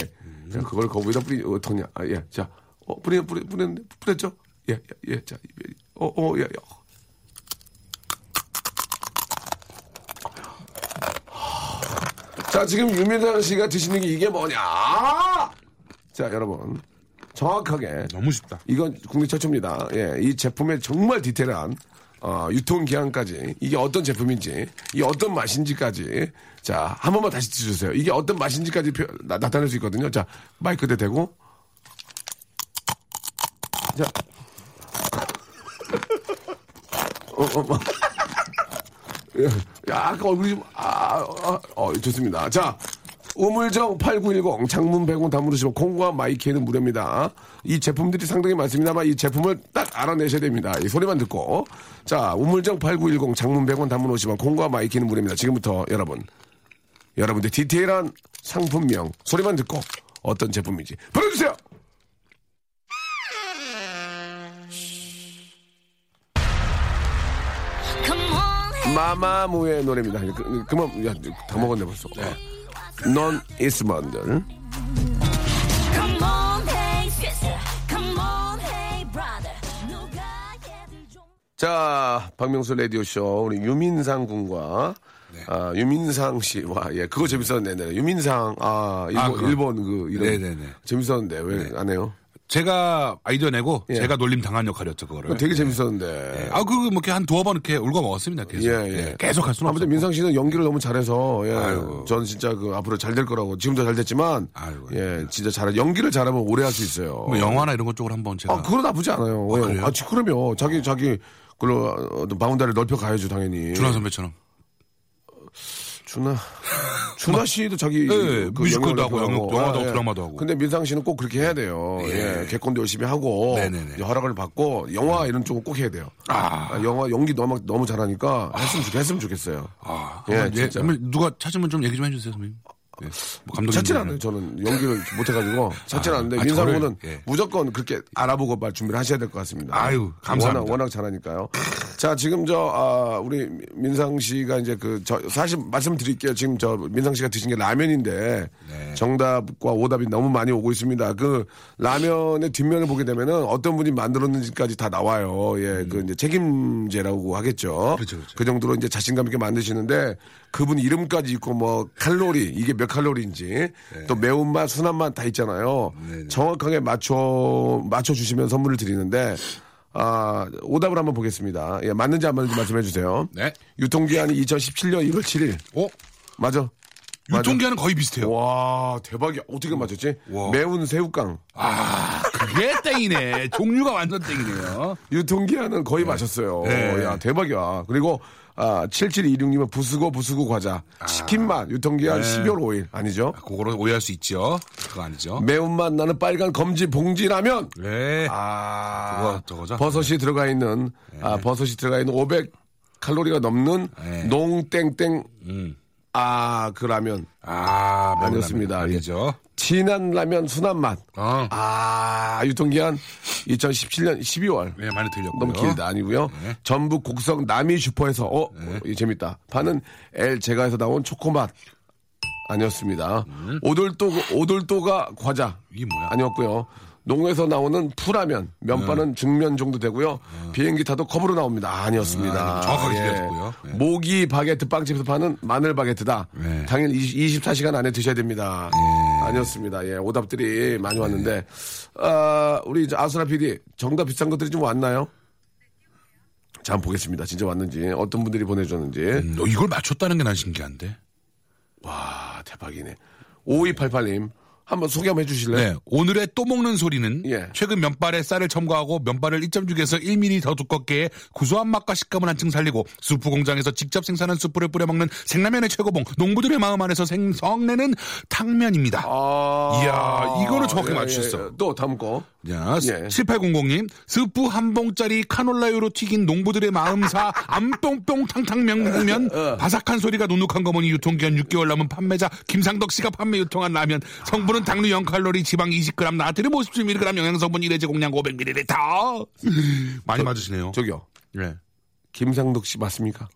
Speaker 1: 자, 그걸 거기다 뿌리, 어떡냐. 아, 예. 자, 어, 뿌리, 뿌리, 뿌렸는데, 뿌렸죠? 예, 예, 예. 자, 어, 어, 예, 예. 자, 지금 유민상 씨가 드시는 게 이게 뭐냐? 자, 여러분. 정확하게.
Speaker 3: 너무 쉽다.
Speaker 1: 이건 국내 최초입니다. 예, 이 제품의 정말 디테일한 어, 유통 기한까지 이게 어떤 제품인지 이 어떤 맛인지까지 자 한 번만 다시 드주세요. 이게 어떤 맛인지까지 표- 나, 타낼수 있거든요. 자 마이크 대 대고 자 어, 어, 어. 아까 얼굴이 좀, 아, 아, 어, 좋습니다. 자, 우물정 8910 장문 100원 담으시면 콩과 마이케이는 무료입니다. 이 제품들이 상당히 많습니다만 이 제품을 딱 알아내셔야 됩니다. 이 소리만 듣고. 자, 우물정 8910 장문 100원 담으시면 콩과 마이케이는 무료입니다. 지금부터 여러분. 여러분들 디테일한 상품명 소리만 듣고 어떤 제품인지 보여주세요! 마마무의 노래입니다. 그, 그만, 야, 다 먹었네 벌써. 넌 이스먼들. 자, 박명수 라디오쇼, 우리 유민상 군과, 아, 유민상 씨와, 예, 그거 재밌었네, 네. 유민상, 아, 일본,
Speaker 3: 아.
Speaker 1: 일본 그, 이름.
Speaker 3: 네네네.
Speaker 1: 재밌었는데, 왜 안 해요?
Speaker 3: 제가 아이디어 내고
Speaker 1: 예.
Speaker 3: 제가 놀림 당한 역할이었죠, 그거를.
Speaker 1: 되게 재밌었는데.
Speaker 3: 아, 그거 뭐 이렇게 한 두어 번 이렇게 울고 먹었습니다, 계속.
Speaker 1: 예, 예.
Speaker 3: 계속 할 수는
Speaker 1: 아무튼
Speaker 3: 없어요.
Speaker 1: 민상 씨는 연기를 너무 잘해서, 예.
Speaker 3: 아이고.
Speaker 1: 전 진짜 그 앞으로 잘 될 거라고, 지금도 잘 됐지만,
Speaker 3: 아이고.
Speaker 1: 예, 진짜 잘해. 연기를 잘하면 오래 할 수 있어요.
Speaker 3: 뭐 영화나 이런 것 쪽으로 한번 제가.
Speaker 1: 아, 그건 나쁘지 않아요. 예.
Speaker 3: 그래요?
Speaker 1: 아, 지- 그럼요. 자기, 자기, 그걸로, 어떤 바운다리를 넓혀 가야죠, 당연히.
Speaker 3: 준하 선배처럼.
Speaker 1: 준하. 준하 씨도 자기.
Speaker 3: 네,
Speaker 1: 그
Speaker 3: 뮤지컬도 하고, 영역-. 영화도
Speaker 1: 아,
Speaker 3: 하고, 드라마도 하고.
Speaker 1: 근데 민상 씨는 꼭 그렇게 해야 돼요. 예. 개콘도 열심히 하고.
Speaker 3: 네네네.
Speaker 1: 허락을 받고, 영화 이런 쪽은 꼭 해야 돼요.
Speaker 3: 아.
Speaker 1: 아, 영화 연기 너무, 너무 잘하니까 했으면, 좋, 했으면 좋겠어요.
Speaker 3: 아,
Speaker 1: 예,
Speaker 3: 예,
Speaker 1: 진짜.
Speaker 3: 누가 찾으면 좀 얘기 좀 해주세요, 선배님. 예. 뭐 감독님.
Speaker 1: 찾진 않아요. 저는 연기를 못해가지고 찾진
Speaker 3: 아,
Speaker 1: 않는데
Speaker 3: 아,
Speaker 1: 민상
Speaker 3: 저를,
Speaker 1: 군은
Speaker 3: 예.
Speaker 1: 무조건 그렇게 알아보고 말 준비를 하셔야 될 것 같습니다.
Speaker 3: 아유, 감사합니다.
Speaker 1: 워낙, 워낙 잘하니까요. 자 지금 저 아, 우리 민상 씨가 이제 그 저 사실 말씀드릴게요. 지금 저 민상 씨가 드신 게 라면인데
Speaker 3: 네.
Speaker 1: 정답과 오답이 너무 많이 오고 있습니다. 그 라면의 뒷면을 보게 되면은 어떤 분이 만들었는지까지 다 나와요. 예, 그 이제 책임제라고 하겠죠.
Speaker 3: 음. 그렇죠, 그렇죠.
Speaker 1: 그 정도로 이제 자신감 있게 만드시는데 그분 이름까지 있고 뭐 칼로리 이게 몇 칼로리인지 또 매운맛 순한맛 다 있잖아요.
Speaker 3: 네네.
Speaker 1: 정확하게 맞춰 맞춰 주시면 선물을 드리는데 아 오답을 한번 보겠습니다. 예, 맞는지 안 맞는지 말씀해 주세요.
Speaker 3: 네.
Speaker 1: 유통기한이 2017년 1월 7일.
Speaker 3: 어?
Speaker 1: 맞아.
Speaker 3: 유통기한은 거의 비슷해요.
Speaker 1: 와 대박이야. 어떻게 맞췄지?
Speaker 3: 와.
Speaker 1: 매운 새우깡.
Speaker 3: 아, 그게 땡이네. 종류가 완전 땡이네요.
Speaker 1: 유통기한은 거의 맞췄어요.
Speaker 3: 네.
Speaker 1: 야 대박이야. 그리고 아 7726님은 부스고 부스고 과자 치킨맛 유통기한
Speaker 3: 네.
Speaker 1: 12월 5일 아니죠?
Speaker 3: 그거로 오해할 수 있죠. 그거 아니죠.
Speaker 1: 매운맛 나는 빨간 검지 봉지 라면
Speaker 3: 네.
Speaker 1: 아
Speaker 3: 그거 저거죠?
Speaker 1: 버섯이 들어가 있는 아 버섯이 들어가 있는 500 칼로리가 넘는
Speaker 3: 네.
Speaker 1: 농땡땡
Speaker 3: 음.
Speaker 1: 아 그 라면
Speaker 3: 아,
Speaker 1: 아니었습니다.
Speaker 3: 라면 아니죠.
Speaker 1: 진한 라면 순한 맛.
Speaker 3: 어.
Speaker 1: 아 유통기한 2017년 12월.
Speaker 3: 네, 많이 들렸고요.
Speaker 1: 너무 길다 아니고요.
Speaker 3: 네.
Speaker 1: 전북 곡성 남이 슈퍼에서 어, 이 재밌다. 파는 L 제가에서 나온 초코맛 아니었습니다. 오돌도 오돌도가 과자
Speaker 3: 음. 이게 뭐야?
Speaker 1: 아니었고요. 농에서 나오는 풀라면 면발은 중면 정도 되고요. 비행기 타도 컵으로 나옵니다. 아니었습니다.
Speaker 3: 네. 아, 정확하게 들렸고요. 네.
Speaker 1: 모기 바게트 빵집에서 파는 마늘 바게트다.
Speaker 3: 네.
Speaker 1: 당연히 24시간 안에 드셔야 됩니다. 아니었습니다. 예, 오답들이 많이 왔는데, 아, 우리 아수라 PD 정답 비슷한 것들이 좀 왔나요? 자, 한번 보겠습니다. 진짜 왔는지. 어떤 분들이 보내줬는지.
Speaker 3: 음, 너 이걸 맞췄다는 게 난 신기한데.
Speaker 1: 와, 대박이네. 5288님. 한번 소개 한번 해주실래요?
Speaker 3: 네, 오늘의 또 먹는 소리는
Speaker 1: 예.
Speaker 3: 최근 면발에 쌀을 첨가하고 면발을 1.6에서 1mm 더 두껍게 해 구수한 맛과 식감을 한층 살리고 수프 공장에서 직접 생산한 수프를 뿌려 먹는 생라면의 최고봉 농부들의 마음 안에서 생 성내는 탕면입니다.
Speaker 1: 아.
Speaker 3: 이야, 이거는 정확히
Speaker 1: 예,
Speaker 3: 맞추셨어.
Speaker 1: 예. 또 다음 거.
Speaker 3: 자,
Speaker 1: 예.
Speaker 3: 7800님 스프 한 봉짜리 카놀라유로 튀긴 농부들의 마음사 암뽕뽕 탕탕면면
Speaker 1: 어.
Speaker 3: 바삭한 소리가 누눅한 거머니 유통기한 6개월 남은 판매자 김상덕 씨가 판매 유통한 라면 성분 은 당류 0칼로리 지방 20g 나트륨 57mg 영양성분 1회 제공량 500ml 많이 맞으시네요
Speaker 1: 저기요.
Speaker 3: 네.
Speaker 1: 김상덕 씨 맞습니까?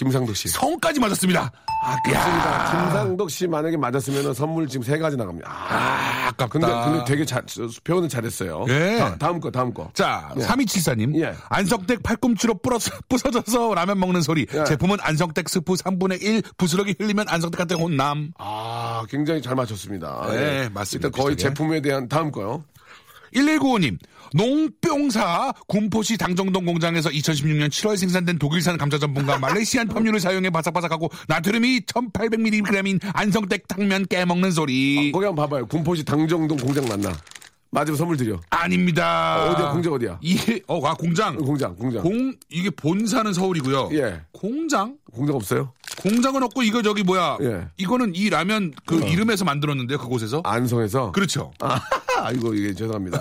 Speaker 1: 김상덕 씨.
Speaker 3: 성까지 맞았습니다
Speaker 1: 아, 그렇습니다. 김상덕 씨 만약에 맞았으면 선물 지금 세 가지 나갑니다. 아,
Speaker 3: 아, 아깝다
Speaker 1: 근데, 근데 되게 잘, 표현을 잘했어요.
Speaker 3: 예.
Speaker 1: 다, 다음 거, 다음 거.
Speaker 3: 자,
Speaker 1: 예.
Speaker 3: 3274님.
Speaker 1: 예.
Speaker 3: 안성댁 팔꿈치로 부러서, 부서져서 라면 먹는 소리.
Speaker 1: 예.
Speaker 3: 제품은 안성댁 스프 3분의 1. 부스러기 흘리면 안성댁한테 혼남.
Speaker 1: 아, 굉장히 잘 맞췄습니다.
Speaker 3: 네,
Speaker 1: 예.
Speaker 3: 맞습니다.
Speaker 1: 일단 거의
Speaker 3: 비슷하게.
Speaker 1: 제품에 대한 다음 거요.
Speaker 3: 1195님. 농뿅사 군포시 당정동 공장에서 2016년 7월 생산된 독일산 감자 전분과 말레이시안 팜유를 사용해 바삭바삭하고 나트륨이 1800mg인 안성댁 탕면 깨먹는 소리.
Speaker 1: 거기 한번 봐봐요. 군포시 당정동 공장 맞나? 맞으면 선물 드려.
Speaker 3: 아닙니다.
Speaker 1: 어디야, 공장 어디야?
Speaker 3: 이게, 어, 아, 공장.
Speaker 1: 공장, 공장.
Speaker 3: 공, 이게 본사는 서울이고요.
Speaker 1: 예.
Speaker 3: 공장?
Speaker 1: 공장 없어요?
Speaker 3: 공장은 없고 이거 저기 뭐야?
Speaker 1: 예.
Speaker 3: 이거는 이 라면 그 이름에서 만들었는데요 그곳에서.
Speaker 1: 안성에서?
Speaker 3: 그렇죠.
Speaker 1: 아, 아이고, 이게 죄송합니다.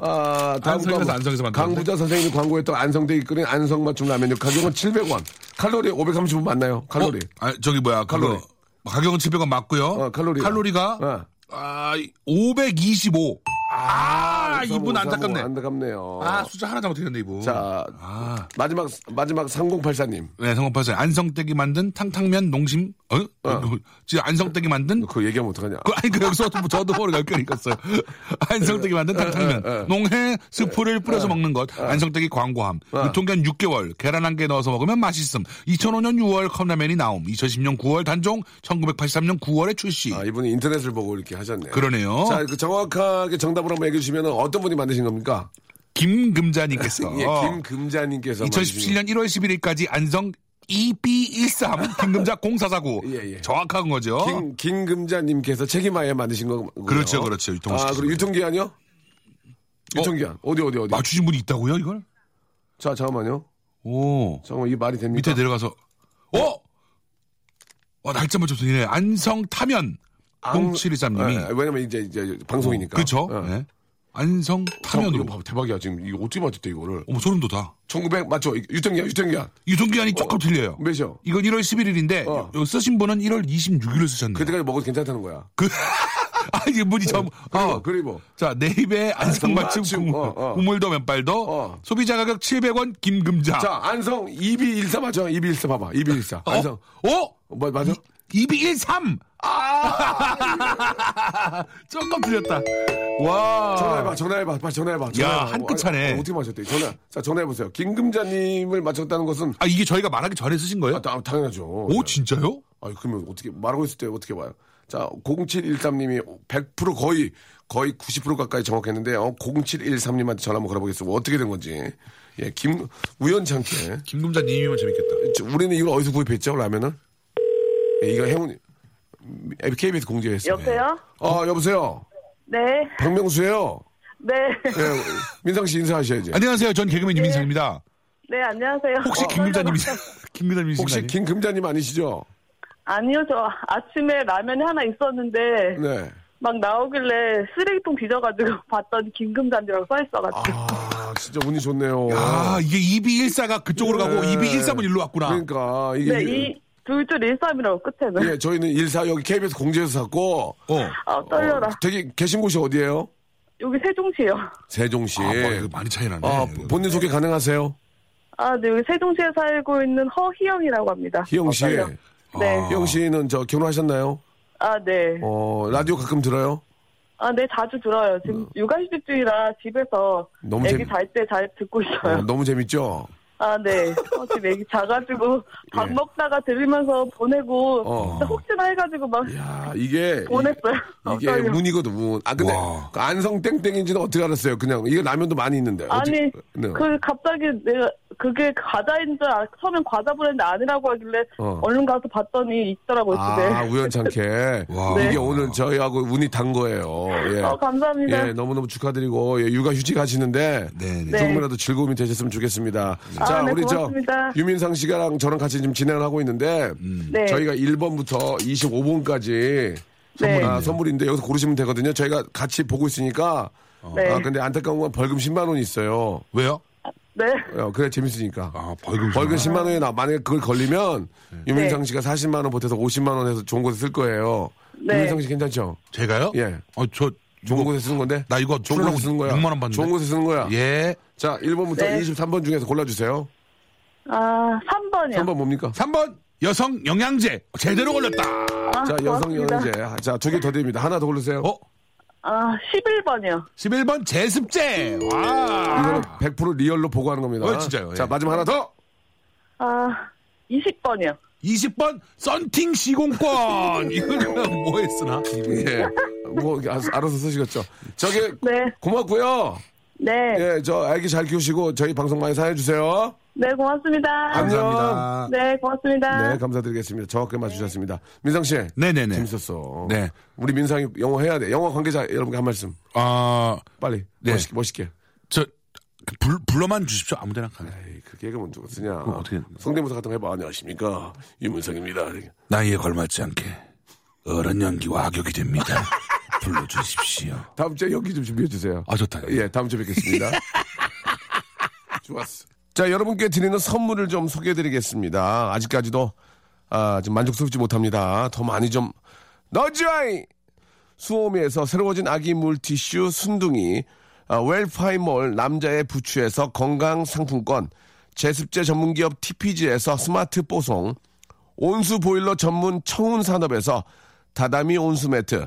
Speaker 1: 아, 다음
Speaker 3: 안성에서
Speaker 1: 거.
Speaker 3: 안성에서 만들었는데?
Speaker 1: 강부자 선생님이 광고했던 안성대 이끌인 안성 맞춤 라면요. 가격은 700원. 칼로리 530원 맞나요? 칼로리.
Speaker 3: 어? 아 저기 뭐야
Speaker 1: 칼로리.
Speaker 3: 그거 가격은 700원 맞고요.
Speaker 1: 어, 칼로리가.
Speaker 3: 칼로리가
Speaker 1: 어.
Speaker 3: 아 525. 아,
Speaker 1: 삼오,
Speaker 3: 이분 안타깝네.
Speaker 1: 안타깝네요.
Speaker 3: 아 숫자 하나 잘못했는데 이분.
Speaker 1: 자,
Speaker 3: 아.
Speaker 1: 마지막, 마지막 3084님.
Speaker 3: 네, 성공파서 안성댁이 만든 탕탕면 농심, 어? 어. 지금 안성댁이 만든,
Speaker 1: 그거 얘기하면 어떡하냐.
Speaker 3: 그, 아니, 그, 여기서 저도 모르게 몇 개를 읽었어요. 안성댁이 만든 탕탕면. 농해 스프를 뿌려서 먹는 것. 안성댁이 광고함. 유통기한 6개월. 계란 한 개 넣어서 먹으면 맛있음. 2005년 6월 컵라면이 나옴. 2010년 9월 단종. 1983년 9월에 출시.
Speaker 1: 아, 이분이 인터넷을 보고 이렇게 하셨네.
Speaker 3: 그러네요.
Speaker 1: 자, 그 정확하게 정답을 한번 얘기해 주시면 어떤 분이 만드신 겁니까?
Speaker 3: 김금자님께서.
Speaker 1: 예, 김금자님께서.
Speaker 3: 2017년 1월 11일까지 안성 EB13 김금자 0449.
Speaker 1: 예, 예.
Speaker 3: 정확한 거죠.
Speaker 1: 김, 김금자님께서 책임하에 만드신 거고요.
Speaker 3: 그렇죠, 그렇죠. 유통시키신
Speaker 1: 아, 그리고. 유통기한이요? 유통기한. 어? 디 어디, 어디?
Speaker 3: 맞추신 분이 있다고요, 이걸?
Speaker 1: 자, 잠깐만요.
Speaker 3: 오.
Speaker 1: 잠깐만, 이게 말이 됩니까?
Speaker 3: 밑에 내려가서, 어? 어, 날짜 맞췄더니, 안성 타면.
Speaker 1: ang-
Speaker 3: 0723님이.
Speaker 1: 예, 왜냐면 이제, 이제 방송이니까.
Speaker 3: 그렇죠.
Speaker 1: 예.
Speaker 3: 네. 안성 타면으로.
Speaker 1: 이거 봐, 대박이야. 지금 이거 어떻게 맞췄대, 이거를.
Speaker 3: 어머, 소름 돋아.
Speaker 1: 1900, 맞죠? 유통기한, 유통기한.
Speaker 3: 유통기한이 조금 틀려요.
Speaker 1: 몇이요?
Speaker 3: 이건 1월 11일인데,
Speaker 1: 어.
Speaker 3: 여기 쓰신 분은 1월 26일을 쓰셨네요.
Speaker 1: 그때까지 먹어도 괜찮다는 거야.
Speaker 3: 그, 아, 이게 분이 좀,
Speaker 1: 그리고,
Speaker 3: 어.
Speaker 1: 그리고.
Speaker 3: 자, 네 입에 안성 맞춤
Speaker 1: 맞춤,
Speaker 3: 국물,
Speaker 1: 어, 어.
Speaker 3: 국물도 면발도
Speaker 1: 어.
Speaker 3: 소비자 가격 700원 김금자.
Speaker 1: 자, 안성 2214 맞죠? 2214 봐봐. 2214. 안성.
Speaker 3: 어?
Speaker 1: 뭐, 맞아?
Speaker 3: 2213! 아! 조금 틀렸다. 와.
Speaker 1: 전화해봐, 전화해봐, 빨리 전화해봐. 전화해봐.
Speaker 3: 한끗 차네.
Speaker 1: 어, 어떻게 맞췄대? 전화. 자, 전화해보세요. 김금자님을 맞췄다는 것은.
Speaker 3: 아, 이게 저희가 말하기 전에 쓰신 거예요?
Speaker 1: 아, 다- 당연하죠.
Speaker 3: 오, 진짜요?
Speaker 1: 아니, 그러면 어떻게, 말하고 있을 때 어떻게 봐요? 자, 0713님이 100% 거의, 거의 90% 가까이 정확했는데, 어, 0713님한테 전화 한번 걸어보겠습니다. 어떻게 된 건지. 예, 김, 우연찮게.
Speaker 3: 김금자님이면 재밌겠다.
Speaker 1: 저, 우리는 이걸 어디서 구입했죠, 라면은? 예, 이거 행운, KBS 공개했어요.
Speaker 6: 여보세요?
Speaker 1: 어, 여보세요?
Speaker 6: 네,
Speaker 1: 박명수예요
Speaker 6: 네,
Speaker 1: 예, 민상 씨 인사하셔야지.
Speaker 3: 안녕하세요. 전 개그맨 유민상입니다.
Speaker 6: 네, 안녕하세요.
Speaker 3: 혹시
Speaker 6: 어,
Speaker 3: 김금자님이, 김금자님이신가요?
Speaker 1: 혹시 김금자님 아니시죠?
Speaker 6: 아니요, 저 아침에 라면이 하나 있었는데,
Speaker 1: 네.
Speaker 6: 막 나오길래 쓰레기통 뒤져가지고 봤더니 김금자님이라고 써있어가지고.
Speaker 1: 아, 진짜 운이 좋네요.
Speaker 3: 아, 이게 2214가 그쪽으로 가고
Speaker 1: 네.
Speaker 3: 2213은 일로 왔구나.
Speaker 1: 그러니까 이게
Speaker 6: 네, 이 둘줄 13이라고 끝에는.
Speaker 1: 예, 저희는 일사 여기 KBS 공제에서 샀고
Speaker 3: 어.
Speaker 6: 아, 떨려라.
Speaker 1: 어, 되게 계신 곳이 어디예요?
Speaker 6: 여기 세종시요.
Speaker 1: 세종시.
Speaker 3: 아, 뭐, 이거 많이 차이 나네.
Speaker 1: 아, 본인 소개 가능하세요?
Speaker 6: 아, 네, 여기 세종시에 살고 있는 허희영이라고 합니다.
Speaker 1: 희영 씨.
Speaker 6: 어, 떨려. 네.
Speaker 1: 희영 씨는 저 결혼하셨나요?
Speaker 6: 아, 네.
Speaker 1: 어, 라디오 가끔 들어요?
Speaker 6: 아, 네, 자주 들어요. 지금 육아휴직 중이라 집에서
Speaker 1: 너무
Speaker 6: 애기
Speaker 1: 재미-
Speaker 6: 잘때 잘 듣고 있어요.
Speaker 1: 어, 너무 재밌죠?
Speaker 6: 아, 네. 어, 지금 애기 자가지고 밥
Speaker 1: 예.
Speaker 6: 먹다가 들으면서 보내고
Speaker 1: 어.
Speaker 6: 혹시나 해가지고 막
Speaker 1: 야, 이게
Speaker 6: 보냈어요. 어,
Speaker 1: 이게
Speaker 6: 떨려.
Speaker 1: 문이거든, 문. 아, 근데
Speaker 3: 와.
Speaker 1: 그 안성 땡땡인지는 어떻게 알았어요? 그냥 이게 라면도 많이 있는데.
Speaker 6: 아니
Speaker 1: 어떻게- 네.
Speaker 6: 그 갑자기 내가 그게 과자인 줄 알, 처음엔 과자 브랜드 아니라고 하길래
Speaker 1: 어.
Speaker 6: 얼른 가서 봤더니 있더라고요 집에.
Speaker 1: 아, 우연찮게.
Speaker 3: 와.
Speaker 6: 네.
Speaker 1: 이게 오늘 저희하고 운이 단 거예요. 예.
Speaker 6: 어, 감사합니다.
Speaker 1: 예, 너무너무 축하드리고, 예, 육아 휴직 하시는데,
Speaker 3: 네, 네.
Speaker 6: 네.
Speaker 1: 조금이라도 즐거움이 되셨으면 좋겠습니다.
Speaker 6: 아,
Speaker 1: 자,
Speaker 6: 네,
Speaker 1: 우리
Speaker 6: 고맙습니다.
Speaker 1: 저, 유민상 씨랑 저랑 같이 지금 진행을 하고 있는데,
Speaker 6: 네.
Speaker 1: 저희가 1번부터 25번까지
Speaker 6: 네.
Speaker 1: 아, 선물인데 여기서 고르시면 되거든요. 저희가 같이 보고 있으니까.
Speaker 6: 네.
Speaker 1: 아, 근데 안타까운 건 벌금 10만 원이 있어요.
Speaker 3: 왜요?
Speaker 6: 네.
Speaker 1: 어, 그래 재밌으니까.
Speaker 3: 아, 벌금.
Speaker 1: 벌금 10만 원에 나 만약에 그걸 걸리면
Speaker 6: 네.
Speaker 1: 유민상 씨가 40만 원 보태서 50만 원 해서 좋은 곳에 쓸 거예요.
Speaker 6: 네.
Speaker 1: 유민상 씨 괜찮죠?
Speaker 3: 제가요?
Speaker 1: 예.
Speaker 3: 어, 저,
Speaker 1: 좋은
Speaker 3: 이거-
Speaker 1: 곳에 쓰는 건데?
Speaker 3: 나 이거
Speaker 1: 좋은 곳에 쓰는 거야.
Speaker 3: 6만 원 받는데.
Speaker 1: 좋은 곳에 쓰는 거야.
Speaker 3: 예.
Speaker 1: 자, 1번부터
Speaker 6: 네.
Speaker 1: 23번 중에서 골라 주세요.
Speaker 6: 아 3번이요.
Speaker 1: 3번 뭡니까?
Speaker 3: 3번, 여성 영양제. 제대로 걸렸다.
Speaker 6: 아,
Speaker 1: 자, 여성
Speaker 6: 고맙습니다.
Speaker 1: 연예제. 자, 두 개 더 드립니다. 하나 더 고르세요.
Speaker 3: 어?
Speaker 6: 아 11번이요.
Speaker 3: 11번, 제습제. 와.
Speaker 1: 이거는 100% 리얼로 보고하는 겁니다.
Speaker 3: 어, 진짜요?
Speaker 1: 자,
Speaker 3: 예.
Speaker 1: 마지막 하나 더.
Speaker 6: 아 20번이요.
Speaker 3: 20번, 썬팅 시공권. 이거는 뭐 했으나?
Speaker 1: 예. 뭐, 알아서, 알아서 쓰시겠죠. 저기,
Speaker 6: 네.
Speaker 1: 고맙고요.
Speaker 6: 네.
Speaker 1: 예, 저 아기 잘 키우시고 저희 방송 많이 사랑해 주세요.
Speaker 6: 네 고맙습니다.
Speaker 3: 감사합니다.
Speaker 6: 네 고맙습니다.
Speaker 1: 네, 감사드리겠습니다. 정확하게 맞추셨습니다. 민상 씨.
Speaker 3: 네네네.
Speaker 1: 재밌었어.
Speaker 3: 네.
Speaker 1: 우리 민상이 영어 해야 돼. 영어 관계자 여러분께 한 말씀.
Speaker 3: 아,
Speaker 1: 빨리.
Speaker 3: 네.
Speaker 1: 멋있게, 멋있게.
Speaker 3: 저, 불, 불러만 주십시오. 아무 데나 가게.
Speaker 1: 에이, 그 개그만 누가 쓰냐.
Speaker 3: 어떻게-
Speaker 1: 성대모사 같은 거 해봐. 안녕하십니까. 유문성입니다.
Speaker 3: 나이에 걸맞지 않게 어른 연기와 악역이 됩니다. 불러주십시오.
Speaker 1: 다음 주에 연기 좀 준비해 주세요.
Speaker 3: 아, 좋다.
Speaker 1: 예, 다음 주에 뵙겠습니다. 좋았어. 자, 여러분께 드리는 선물을 좀 소개해 드리겠습니다. 아직까지도, 아, 좀 만족스럽지 못합니다. 더 많이 좀, 넣어줘이! 수오미에서 새로워진 아기 물티슈 순둥이, 아, 웰파이몰 남자의 부추에서 건강 상품권, 제습제 전문기업 TPG에서 스마트 뽀송, 온수 보일러 전문 청운 산업에서 다다미 온수 매트,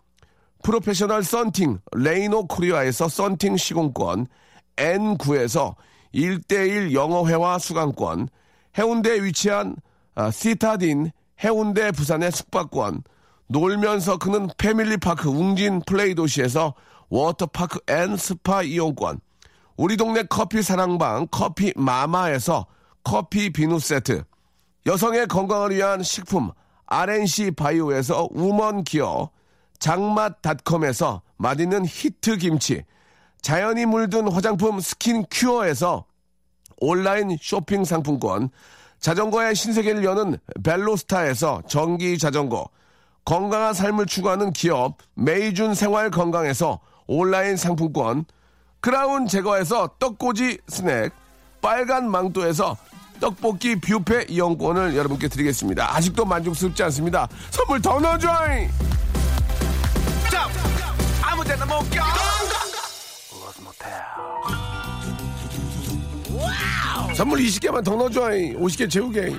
Speaker 1: 프로페셔널 썬팅 레이노 코리아에서 썬팅 시공권 N9에서 1대1 영어회화 수강권 해운대에 위치한 아, 시타딘 해운대 부산의 숙박권 놀면서 크는 패밀리파크 웅진 플레이 도시에서 워터파크 and 스파 이용권 우리 동네 커피 사랑방 커피 마마에서 커피 비누 세트 여성의 건강을 위한 식품 RNC 바이오에서 우먼 기어 장맛닷컴에서 맛있는 히트 김치 자연이 물든 화장품 스킨 큐어에서 온라인 쇼핑 상품권 자전거의 신세계를 여는 벨로스타에서 전기 자전거 건강한 삶을 추구하는 기업 메이준 생활 건강에서 온라인 상품권 크라운 제거에서 떡꼬지 스낵 빨간 망토에서 떡볶이 뷔페 이용권을 여러분께 드리겠습니다. 아직도 만족스럽지 않습니다. 선물 더 넣어줘잉! 선물 20개만 더 넣어줘잉! 50개 채우게!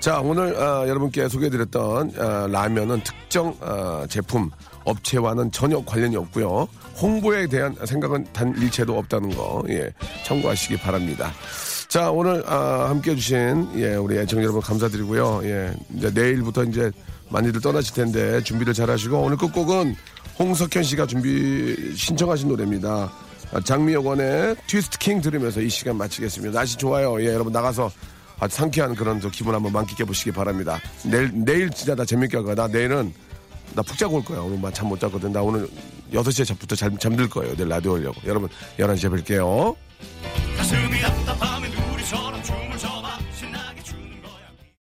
Speaker 1: 자, 오늘 어, 여러분께 소개해드렸던 어, 라면은 특정 어, 제품 업체와는 전혀 관련이 없고요. 홍보에 대한 생각은 단 일체도 없다는 거 예, 참고하시기 바랍니다. 자, 오늘 아, 함께해 주신 예, 우리 애청 여러분 감사드리고요. 예, 이제 내일부터 이제 많이들 떠나실 텐데 준비를 잘 하시고 오늘 끝곡은 홍석현 씨가 준비 신청하신 노래입니다. 아, 장미여관의 트위스트 킹 들으면서 이 시간 마치겠습니다. 날씨 좋아요. 예, 여러분 나가서 아주 상쾌한 그런 저 기분 한번 만끽해 보시기 바랍니다. 내일, 내일 진짜 나 재밌게 할 거야. 나 내일은 나 푹 자고 올 거야. 오늘 잠 못 잤거든. 나 오늘 6시에 부터 잠, 잠들 거예요. 내일 라디오 하려고. 여러분, 11시에 뵐게요.